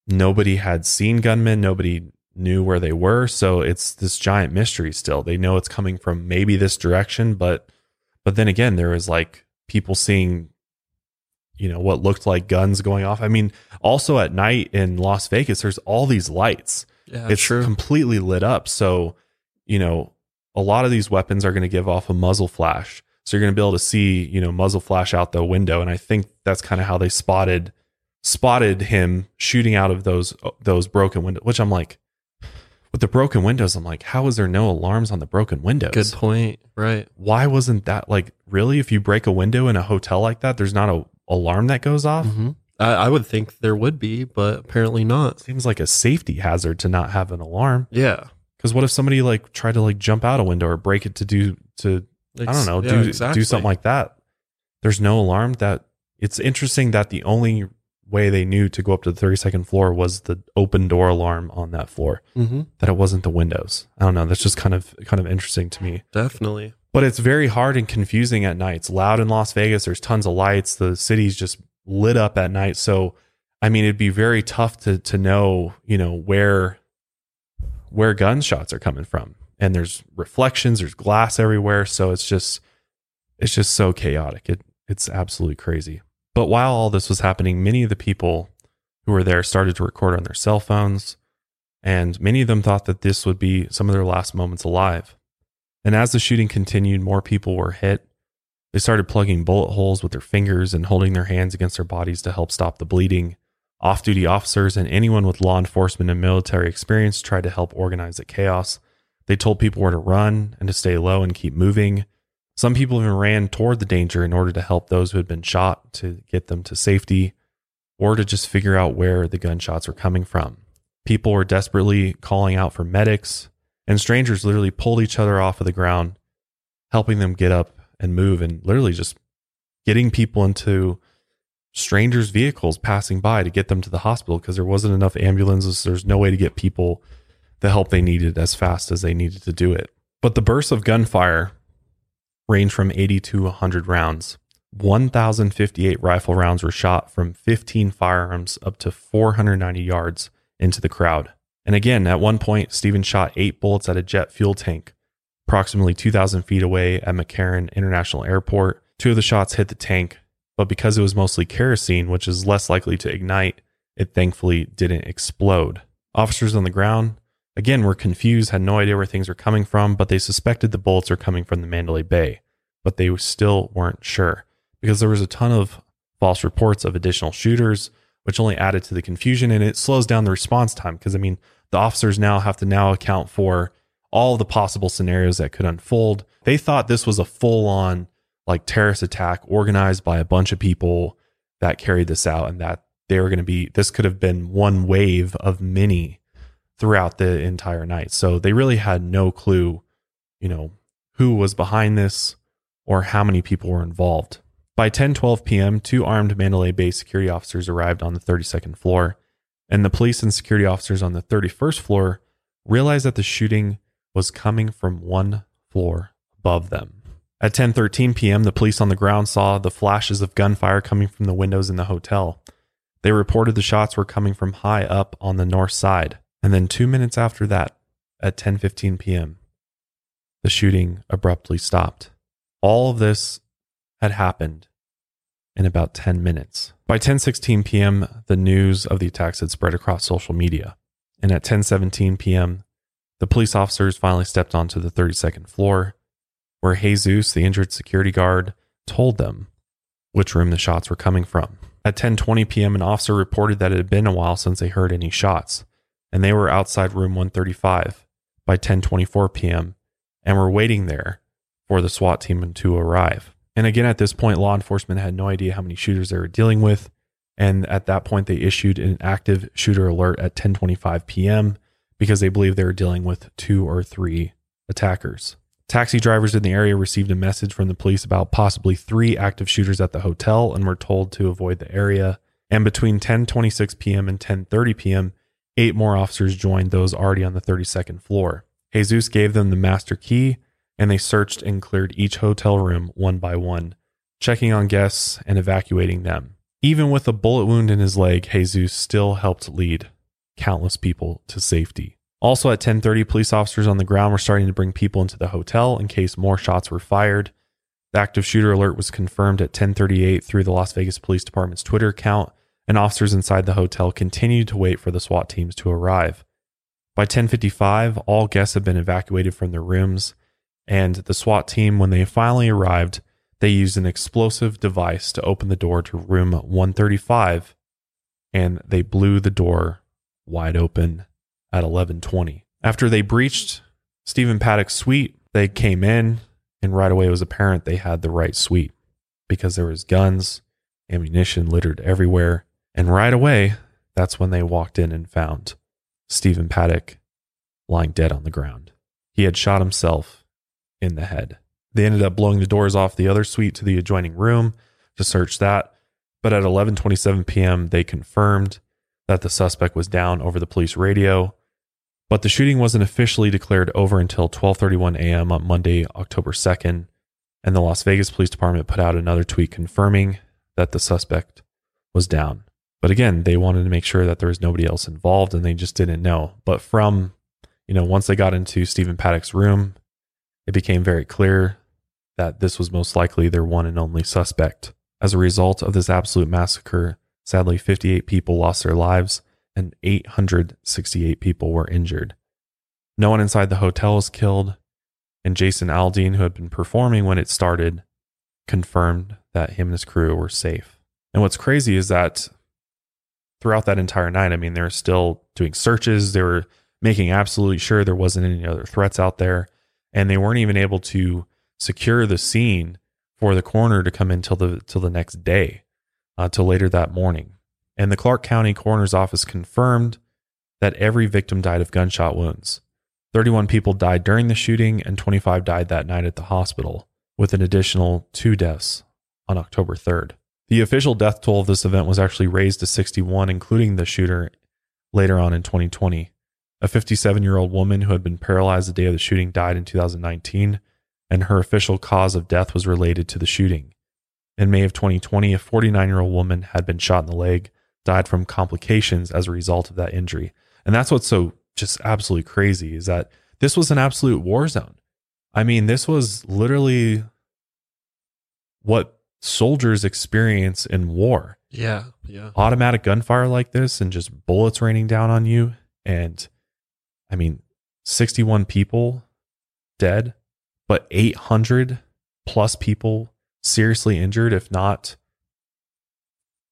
nobody had seen gunmen. Nobody knew where they were. So it's this giant mystery still. They know it's coming from maybe this direction, but but then again, there was like people seeing you know what looked like guns going off. I mean, also at night in Las Vegas, there's all these lights Yeah, it's true. completely lit up. So, you know, a lot of these weapons are going to give off a muzzle flash. So you're going to be able to see, you know, muzzle flash out the window. And I think that's kind of how they spotted spotted him shooting out of those those broken windows. Which I'm like, with the broken windows, I'm like, how is there no alarms on the broken windows? Good point. Right. Why wasn't that like really? If you break a window in a hotel like that, there's not a alarm that goes off. hmm I, I would think there would be, but apparently not. Seems like a safety hazard to not have an alarm. Yeah. Because what if somebody like tried to like jump out a window or break it to do to I don't know Yeah, do exactly. do something like that? There's no alarm. That it's interesting that the only way they knew to go up to the 32nd floor was the open door alarm on that floor. Mhm. That it wasn't the windows. I don't know. That's just kind of kind of interesting to me. Definitely. But it's very hard and confusing at night. It's loud in Las Vegas. There's tons of lights. The city's just lit up at night. So, I mean, it'd be very tough to to know, you know, where where gunshots are coming from. And there's reflections. There's glass everywhere. So it's just it's just so chaotic. It it's absolutely crazy. But while all this was happening, many of the people who were there started to record on their cell phones, and many of them thought that this would be some of their last moments alive. And as the shooting continued, more people were hit. They started plugging bullet holes with their fingers and holding their hands against their bodies to help stop the bleeding. Off duty officers and anyone with law enforcement and military experience tried to help organize the chaos. They told people where to run and to stay low and keep moving. Some people even ran toward the danger in order to help those who had been shot to get them to safety or to just figure out where the gunshots were coming from. People were desperately calling out for medics, and strangers literally pulled each other off of the ground, helping them get up and move, and literally just getting people into strangers' vehicles passing by to get them to the hospital because there wasn't enough ambulances. There's no way to get people the help they needed as fast as they needed to do it. But the bursts of gunfire range from 80 to 100 rounds. 1,058 rifle rounds were shot from 15 firearms up to 490 yards into the crowd. And again, at one point, Stephen shot eight bullets at a jet fuel tank approximately 2,000 feet away at McCarran International Airport. Two of the shots hit the tank, but because it was mostly kerosene, which is less likely to ignite, it thankfully didn't explode. Officers on the ground again we were confused, had no idea where things were coming from, but they suspected the bullets are coming from the Mandalay Bay, but they still weren't sure because there was a ton of false reports of additional shooters, which only added to the confusion and it slows down the response time because I mean the officers now have to now account for all the possible scenarios that could unfold. They thought this was a full on like terrorist attack organized by a bunch of people that carried this out and that they were going to be this could have been one wave of many throughout the entire night. So they really had no clue, you know, who was behind this or how many people were involved. By 10:12 p.m., two armed Mandalay Bay security officers arrived on the 32nd floor, and the police and security officers on the 31st floor realized that the shooting was coming from one floor above them. At 10:13 p.m., the police on the ground saw the flashes of gunfire coming from the windows in the hotel. They reported the shots were coming from high up on the north side. And then 2 minutes after that, at 10:15 p.m., the shooting abruptly stopped. All of this had happened in about 10 minutes. By 10:16 p.m., the news of the attacks had spread across social media. And at 10:17 p.m., the police officers finally stepped onto the 32nd floor, where Jesus, the injured security guard, told them which room the shots were coming from. At 10:20 p.m., an officer reported that it had been a while since they heard any shots, and they were outside room 135 by 10:24 p.m. and were waiting there for the SWAT team to arrive. And again, at this point, law enforcement had no idea how many shooters they were dealing with. And at that point, they issued an active shooter alert at 10:25 p.m. because they believed they were dealing with two or three attackers. Taxi drivers in the area received a message from the police about possibly three active shooters at the hotel and were told to avoid the area. And between 10:26 p.m. and 10:30 p.m., eight more officers joined those already on the 32nd floor. Jesus gave them the master key and they searched and cleared each hotel room one by one, checking on guests and evacuating them. Even with a bullet wound in his leg, Jesus still helped lead countless people to safety. Also at 10:30, police officers on the ground were starting to bring people into the hotel in case more shots were fired. The active shooter alert was confirmed at 10:38 through the Las Vegas Police Department's Twitter account, and officers inside the hotel continued to wait for the SWAT teams to arrive. By 10:55, all guests had been evacuated from their rooms, and the SWAT team when they finally arrived, they used an explosive device to open the door to room 135 and they blew the door wide open at 11:20. After they breached Stephen Paddock's suite, they came in and right away it was apparent they had the right suite because there was guns, ammunition littered everywhere, and right away that's when they walked in and found Stephen Paddock lying dead on the ground. He had shot himself in the head. They ended up blowing the doors off the other suite to the adjoining room to search that, but at 11:27 p.m. they confirmed that the suspect was down over the police radio but the shooting wasn't officially declared over until 12:31 a.m. on Monday, October 2nd, and the Las Vegas Police Department put out another tweet confirming that the suspect was down. But again, they wanted to make sure that there was nobody else involved and they just didn't know. But from, you know, once they got into Stephen Paddock's room, it became very clear that this was most likely their one and only suspect. As a result of this absolute massacre, sadly 58 people lost their lives and 868 people were injured. No one inside the hotel was killed, and Jason Aldean, who had been performing when it started, confirmed that him and his crew were safe. And what's crazy is that throughout that entire night, I mean, they were still doing searches. They were making absolutely sure there wasn't any other threats out there. And they weren't even able to secure the scene for the coroner to come in till the till the next day, uh, till later that morning and the Clark County Coroner's Office confirmed that every victim died of gunshot wounds. 31 people died during the shooting, and 25 died that night at the hospital, with an additional two deaths on October 3rd. The official death toll of this event was actually raised to 61, including the shooter later on in 2020. A 57 year old woman who had been paralyzed the day of the shooting died in 2019, and her official cause of death was related to the shooting. In May of 2020, a 49 year old woman had been shot in the leg died from complications as a result of that injury. And that's what's so just absolutely crazy is that this was an absolute war zone. I mean, this was literally what soldiers experience in war. Yeah, yeah. Automatic gunfire like this and just bullets raining down on you. And I mean, 61 people dead, but 800 plus people seriously injured, if not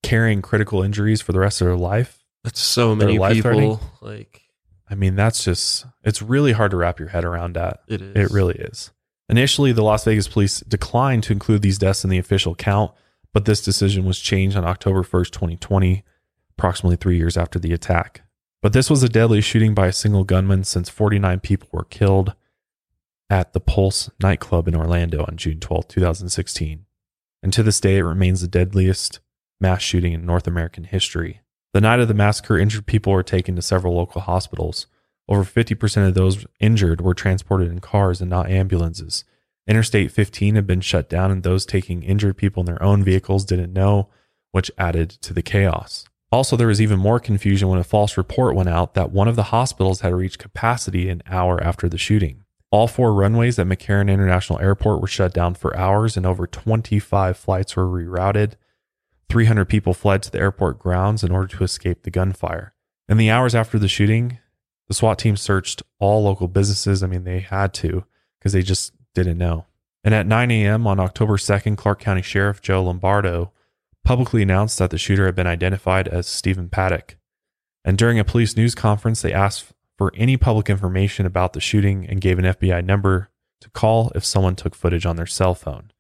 carrying critical injuries for the rest of their life. That's so many people. Like I mean, that's just, it's really hard to wrap your head around that. it is. It really is. Initially, the Las Vegas police declined to include these deaths in the official count, but this decision was changed on October 1st, 2020, approximately three years after the attack. But this was a deadly shooting by a single gunman since 49 people were killed at the Pulse nightclub in Orlando on June 12, 2016. And to this day, it remains the deadliest mass shooting in North American history. The night of the massacre, injured people were taken to several local hospitals. Over 50% of those injured were transported in cars and not ambulances. Interstate 15 had been shut down, and those taking injured people in their own vehicles didn't know, which added to the chaos. Also, there was even more confusion when a false report went out that one of the hospitals had reached capacity an hour after the shooting. All four runways at McCarran International Airport were shut down for hours, and over 25 flights were rerouted. 300 people fled to the airport grounds in order to escape the gunfire. In the hours after the shooting, the SWAT team searched all local businesses. I mean, they had to because they just didn't know. And at 9 a.m. on October 2nd, Clark County Sheriff Joe Lombardo publicly announced that the shooter had been identified as Stephen Paddock. And during a police news conference, they asked for any public information about the shooting and gave an FBI number to call if someone took footage on their cell phone.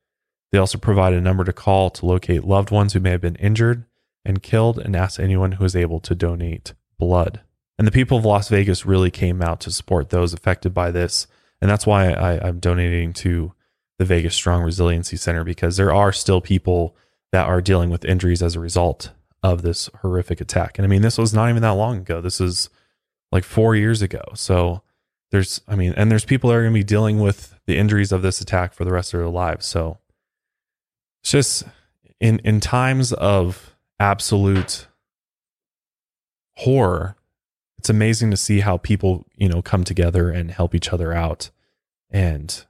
They also provided a number to call to locate loved ones who may have been injured and killed and asked anyone who was able to donate blood. And the people of Las Vegas really came out to support those affected by this. And that's why I, I'm donating to the Vegas Strong Resiliency Center because there are still people that are dealing with injuries as a result of this horrific attack. And I mean, this was not even that long ago. This is like four years ago. So there's, I mean, and there's people that are going to be dealing with the injuries of this attack for the rest of their lives. So it's just in in times of absolute horror, it's amazing to see how people, you know, come together and help each other out and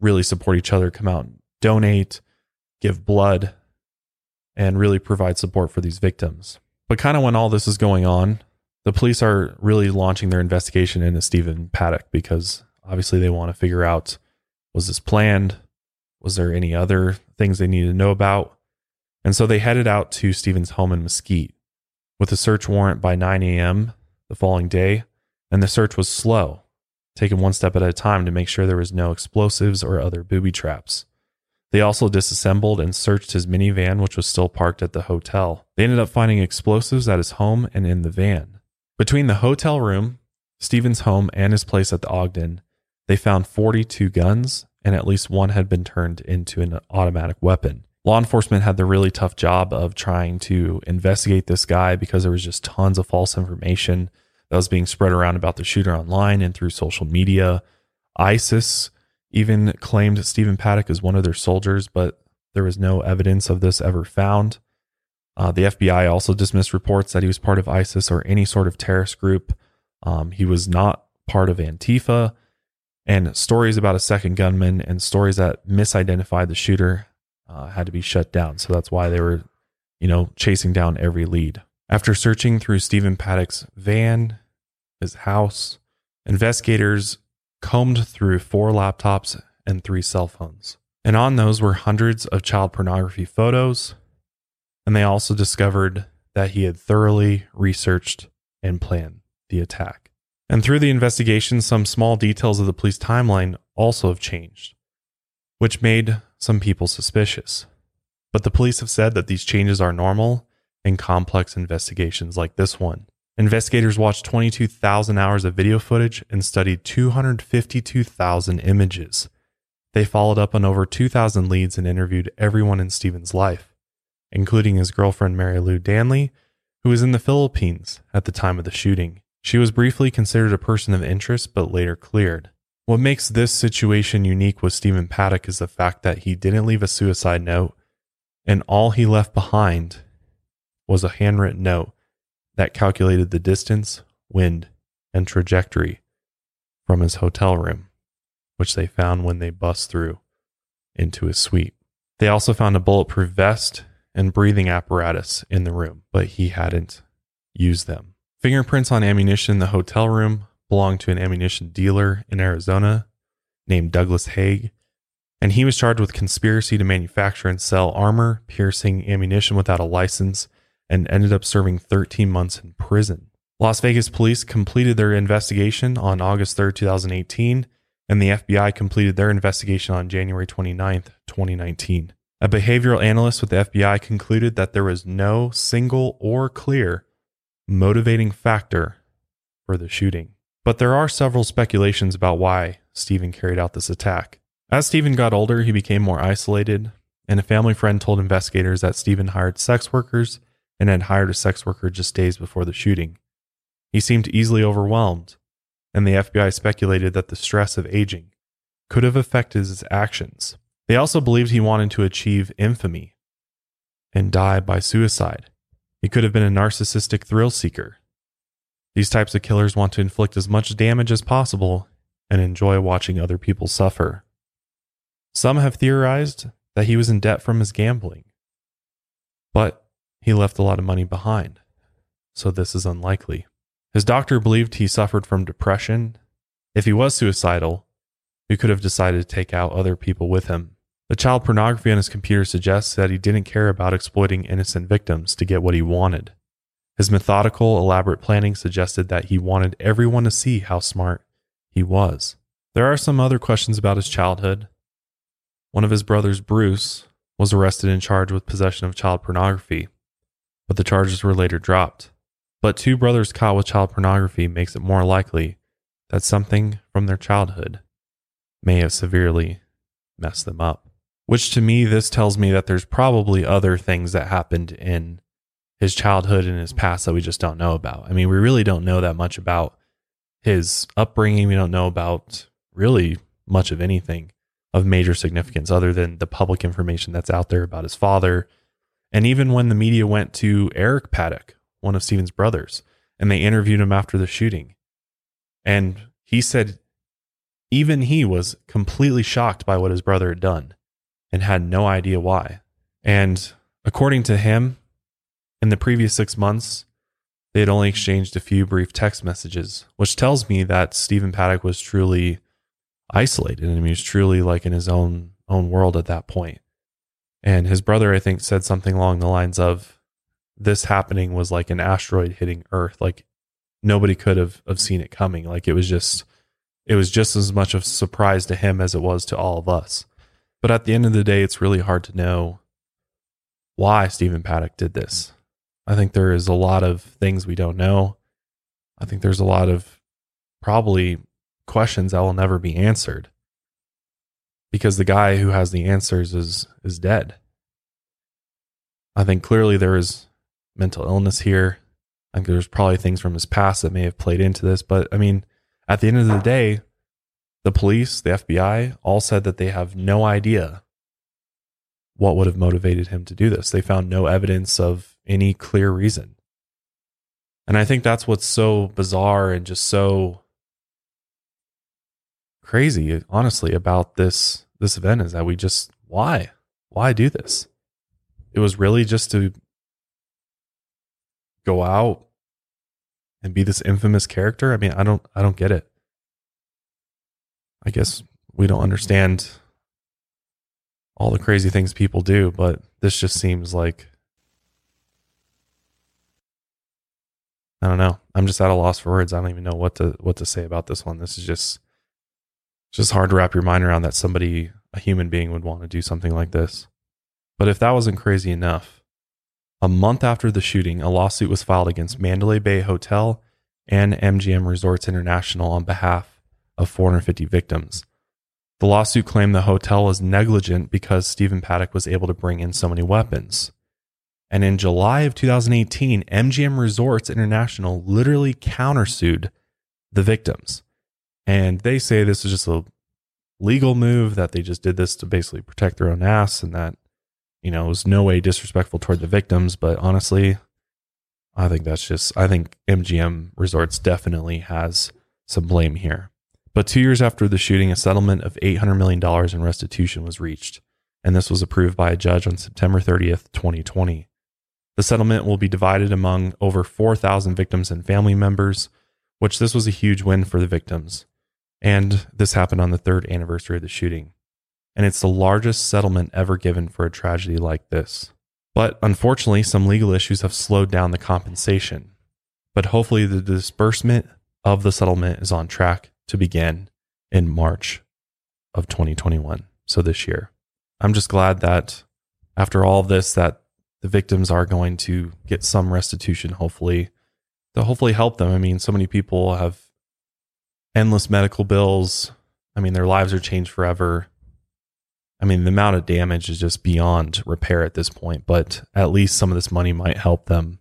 really support each other, come out and donate, give blood, and really provide support for these victims. But kind of when all this is going on, the police are really launching their investigation into Stephen Paddock because obviously they want to figure out was this planned? Was there any other things they needed to know about? And so they headed out to Stephen's home in Mesquite with a search warrant by 9 a.m. the following day. And the search was slow, taking one step at a time to make sure there was no explosives or other booby traps. They also disassembled and searched his minivan, which was still parked at the hotel. They ended up finding explosives at his home and in the van. Between the hotel room, Stephen's home, and his place at the Ogden, they found 42 guns, and at least one had been turned into an automatic weapon. Law enforcement had the really tough job of trying to investigate this guy because there was just tons of false information that was being spread around about the shooter online and through social media. ISIS even claimed Stephen Paddock as one of their soldiers, but there was no evidence of this ever found. Uh, the FBI also dismissed reports that he was part of ISIS or any sort of terrorist group. Um, he was not part of Antifa. And stories about a second gunman and stories that misidentified the shooter uh, had to be shut down. So that's why they were, you know, chasing down every lead. After searching through Stephen Paddock's van, his house, investigators combed through four laptops and three cell phones. And on those were hundreds of child pornography photos. And they also discovered that he had thoroughly researched and planned the attack. And through the investigation, some small details of the police timeline also have changed, which made some people suspicious. But the police have said that these changes are normal in complex investigations like this one. Investigators watched 22,000 hours of video footage and studied 252,000 images. They followed up on over 2,000 leads and interviewed everyone in Stephen's life, including his girlfriend Mary Lou Danley, who was in the Philippines at the time of the shooting. She was briefly considered a person of interest, but later cleared. What makes this situation unique with Stephen Paddock is the fact that he didn't leave a suicide note, and all he left behind was a handwritten note that calculated the distance, wind, and trajectory from his hotel room, which they found when they bust through into his suite. They also found a bulletproof vest and breathing apparatus in the room, but he hadn't used them. Fingerprints on ammunition in the hotel room, belonged to an ammunition dealer in Arizona named Douglas Haig, and he was charged with conspiracy to manufacture and sell armor piercing ammunition without a license and ended up serving 13 months in prison. Las Vegas police completed their investigation on August 3rd, 2018, and the FBI completed their investigation on January 29th, 2019. A behavioral analyst with the FBI concluded that there was no single or clear motivating factor for the shooting. But there are several speculations about why Stephen carried out this attack. As Stephen got older, he became more isolated, and a family friend told investigators that Stephen hired sex workers and had hired a sex worker just days before the shooting. He seemed easily overwhelmed, and the FBI speculated that the stress of aging could have affected his actions. They also believed he wanted to achieve infamy and die by suicide. He could have been a narcissistic thrill seeker. These types of killers want to inflict as much damage as possible and enjoy watching other people suffer. Some have theorized that he was in debt from his gambling, but he left a lot of money behind, so this is unlikely. His doctor believed he suffered from depression. If he was suicidal, he could have decided to take out other people with him. The child pornography on his computer suggests that he didn't care about exploiting innocent victims to get what he wanted. His methodical, elaborate planning suggested that he wanted everyone to see how smart he was. There are some other questions about his childhood. One of his brothers, Bruce, was arrested and charged with possession of child pornography, but the charges were later dropped. But two brothers caught with child pornography makes it more likely that something from their childhood may have severely messed them up. Which to me, this tells me that there's probably other things that happened in his childhood and his past that we just don't know about. I mean, we really don't know that much about his upbringing. We don't know about really much of anything of major significance other than the public information that's out there about his father. And even when the media went to Eric Paddock, one of Stephen's brothers, and they interviewed him after the shooting, and he said even he was completely shocked by what his brother had done and had no idea why. And according to him, in the previous six months, they had only exchanged a few brief text messages, which tells me that Stephen Paddock was truly isolated and he was truly like in his own own world at that point. And his brother, I think, said something along the lines of this happening was like an asteroid hitting Earth. Like nobody could have, have seen it coming. Like it was just it was just as much of a surprise to him as it was to all of us. But at the end of the day, it's really hard to know why Stephen Paddock did this. I think there is a lot of things we don't know. I think there's a lot of probably questions that will never be answered because the guy who has the answers is is dead. I think clearly there is mental illness here. I think there's probably things from his past that may have played into this, but I mean, at the end of the day, the police, the FBI all said that they have no idea what would have motivated him to do this. They found no evidence of any clear reason. And I think that's what's so bizarre and just so crazy, honestly, about this this event is that we just why? Why do this? It was really just to go out and be this infamous character. I mean, I don't I don't get it. I guess we don't understand all the crazy things people do, but this just seems like I don't know. I'm just at a loss for words. I don't even know what to what to say about this one. This is just just hard to wrap your mind around that somebody a human being would want to do something like this. But if that wasn't crazy enough, a month after the shooting, a lawsuit was filed against Mandalay Bay Hotel and MGM Resorts International on behalf of 450 victims. The lawsuit claimed the hotel was negligent because Stephen Paddock was able to bring in so many weapons. And in July of 2018, MGM Resorts International literally countersued the victims. And they say this is just a legal move, that they just did this to basically protect their own ass, and that, you know, it was no way disrespectful toward the victims. But honestly, I think that's just, I think MGM Resorts definitely has some blame here. But two years after the shooting, a settlement of $800 million in restitution was reached, and this was approved by a judge on September 30th, 2020. The settlement will be divided among over 4,000 victims and family members, which this was a huge win for the victims. And this happened on the third anniversary of the shooting. And it's the largest settlement ever given for a tragedy like this. But unfortunately, some legal issues have slowed down the compensation. But hopefully, the disbursement of the settlement is on track to begin in March of 2021. So this year. I'm just glad that after all this, that the victims are going to get some restitution, hopefully, to hopefully help them. I mean, so many people have endless medical bills. I mean, their lives are changed forever. I mean, the amount of damage is just beyond repair at this point, but at least some of this money might help them,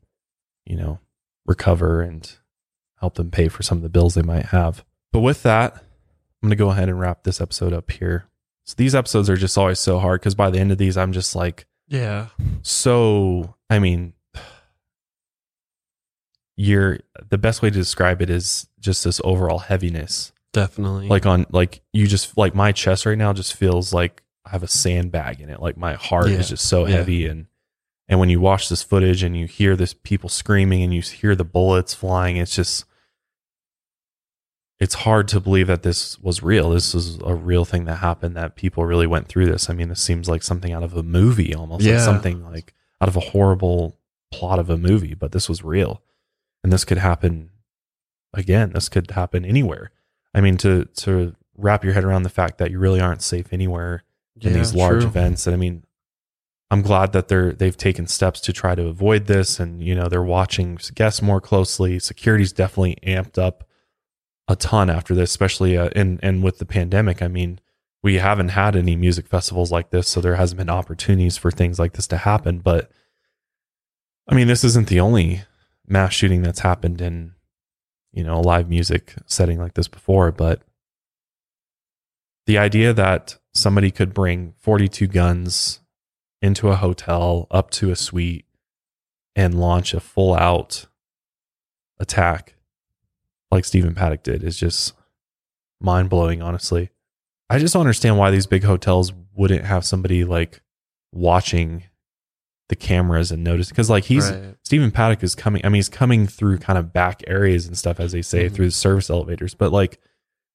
you know, recover and help them pay for some of the bills they might have. But with that, I'm going to go ahead and wrap this episode up here. So these episodes are just always so hard because by the end of these, I'm just like, Yeah. so, I mean, you're the best way to describe it is just this overall heaviness. Definitely. Like on, like you just, like my chest right now just feels like I have a sandbag in it. Like my heart Yeah. is just so Yeah. heavy. And, and when you watch this footage and you hear this people screaming and you hear the bullets flying, it's just, it's hard to believe that this was real. This is a real thing that happened. That people really went through this. I mean, this seems like something out of a movie, almost like Yeah. something like out of a horrible plot of a movie. But this was real, and this could happen again. This could happen anywhere. I mean, to to wrap your head around the fact that you really aren't safe anywhere in Yeah, these large true. events. And I mean, I'm glad that they're they've taken steps to try to avoid this, and you know they're watching guests more closely. Security's definitely amped up a ton after this, especially uh, and and with the pandemic. I mean, we haven't had any music festivals like this, so there hasn't been opportunities for things like this to happen. But I mean, this isn't the only mass shooting that's happened in you know a live music setting like this before, but the idea that somebody could bring 42 guns into a hotel up to a suite and launch a full out attack like Stephen Paddock did is just mind blowing, honestly. I just don't understand why these big hotels wouldn't have somebody like watching the cameras and notice because like he's Right. Stephen Paddock is coming. I mean, he's coming through kind of back areas and stuff, as they say, Mhm. through the service elevators. But like,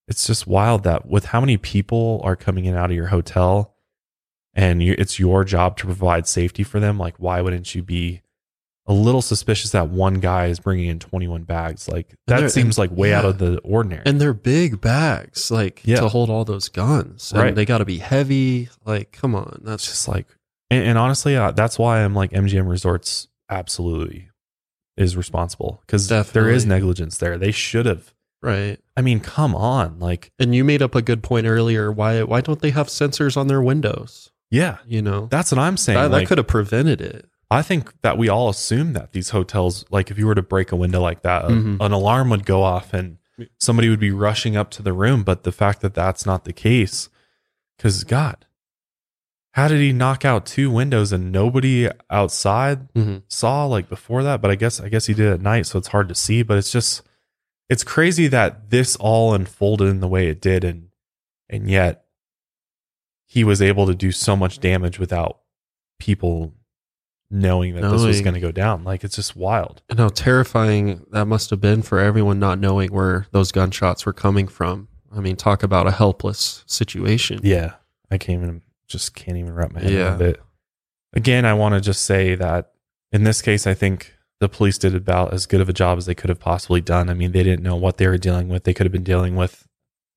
it's just wild that with how many people are coming in out of your hotel, and you, it's your job to provide safety for them. Like, why wouldn't you be a little suspicious that one guy is bringing in 21 bags? Like, that seems like way out of the ordinary. And they're big bags, like Yeah. to hold all those guns. And Right. they got to be heavy. Like, come on. That's just like, and, and honestly, uh, that's why I'm like MGM Resorts absolutely is responsible because there is negligence there. They should have. right. I mean, come on, like, And you made up a good point earlier. Why why don't they have sensors on their windows? yeah, You know, that's what I'm saying. that, like, that could have prevented it. I think that we all assume that these hotels, like if you were to break a window like that, a- Mhm. an alarm would go off and somebody would be rushing up to the room. But the fact that that's not the case, because God, how did he knock out two windows and nobody outside Mhm. saw like before that? But I guess I guess he did at night, so it's hard to see. But it's just it's crazy that this all unfolded in the way it did, and and yet he was able to do so much damage without people knowing that this was Knowing. going to go down. Like it's just wild. And how terrifying that must have been for everyone not knowing where those gunshots were coming from. I mean, talk about a helpless situation. Yeah, I can't even just can't even wrap my head Yeah. around it. Again, I want to just say that in this case, I think the police did about as good of a job as they could have possibly done. I mean, they didn't know what they were dealing with. They could have been dealing with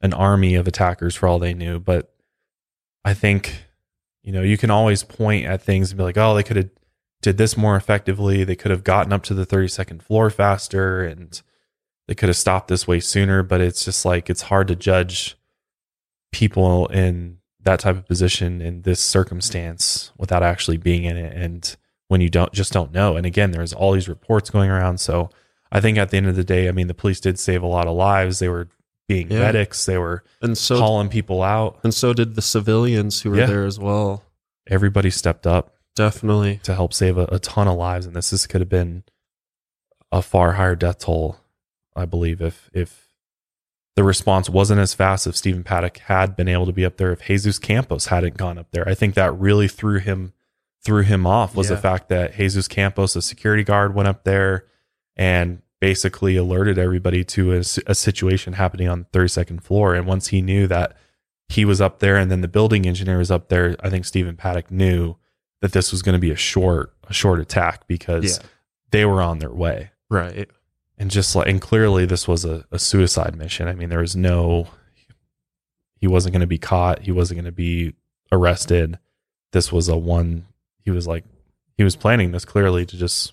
an army of attackers for all they knew. But I think, you know, you can always point at things and be like, oh, they could have did this more effectively. They could have gotten up to the 32nd floor faster and they could have stopped this way sooner. But it's just like, it's hard to judge people in that type of position in this circumstance without actually being in it and when you don't just don't know and again there's all these reports going around so i think at the end of the day i mean the police did save a lot of lives they were being Yeah. medics they were And so calling people out and so did the civilians who were Yeah. there as well. everybody stepped up Definitely. to help save a, a ton of lives and this, this could have been a far higher death toll i believe if if the response wasn't as fast if Stephen Paddock had been able to be up there if Jesus Campos hadn't gone up there. I think that really threw him threw him off was the fact that Jesus Campos, a security guard, went up there and basically alerted everybody to a situation happening on the 32nd floor. And once he knew that he was up there and then the building engineer was up there, I think Stephen Paddock knew that this was going to be a short, a short attack because Yeah. they were on their way. Right. And just like, and clearly this was a, a suicide mission. I mean, there was no, he wasn't going to be caught. He wasn't going to be arrested. This was a one, he was like, he was planning this clearly to just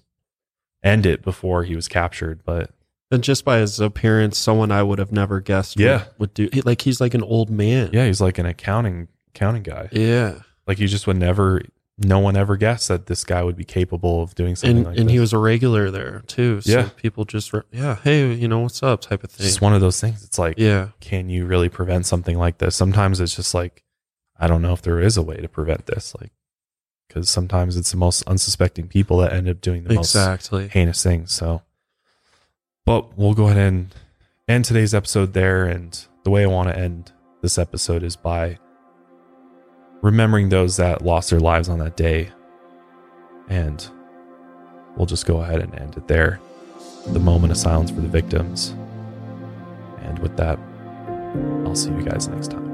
end it before he was captured. But And just by his appearance, someone I would have never guessed would- Yeah. would, do he- like he's like an old man. yeah, he's like an accounting, accounting guy. Yeah. Like you just would never, no one ever guessed that this guy would be capable of doing something And like and this. he was a regular there too. So Yeah. people just re- yeah, hey, you know, what's up type of It's thing. just one of those things. It's like, yeah. can you really prevent something like this? Sometimes it's just like, I don't know if there is a way to prevent this. Like, because sometimes it's the most unsuspecting people that end up doing the Exactly. most heinous things. So, but we'll go ahead and end today's episode there. And the way I want to end this episode is by remembering those that lost their lives on that day. And we'll just go ahead and end it there. The moment of silence for the victims. And with that, I'll see you guys next time.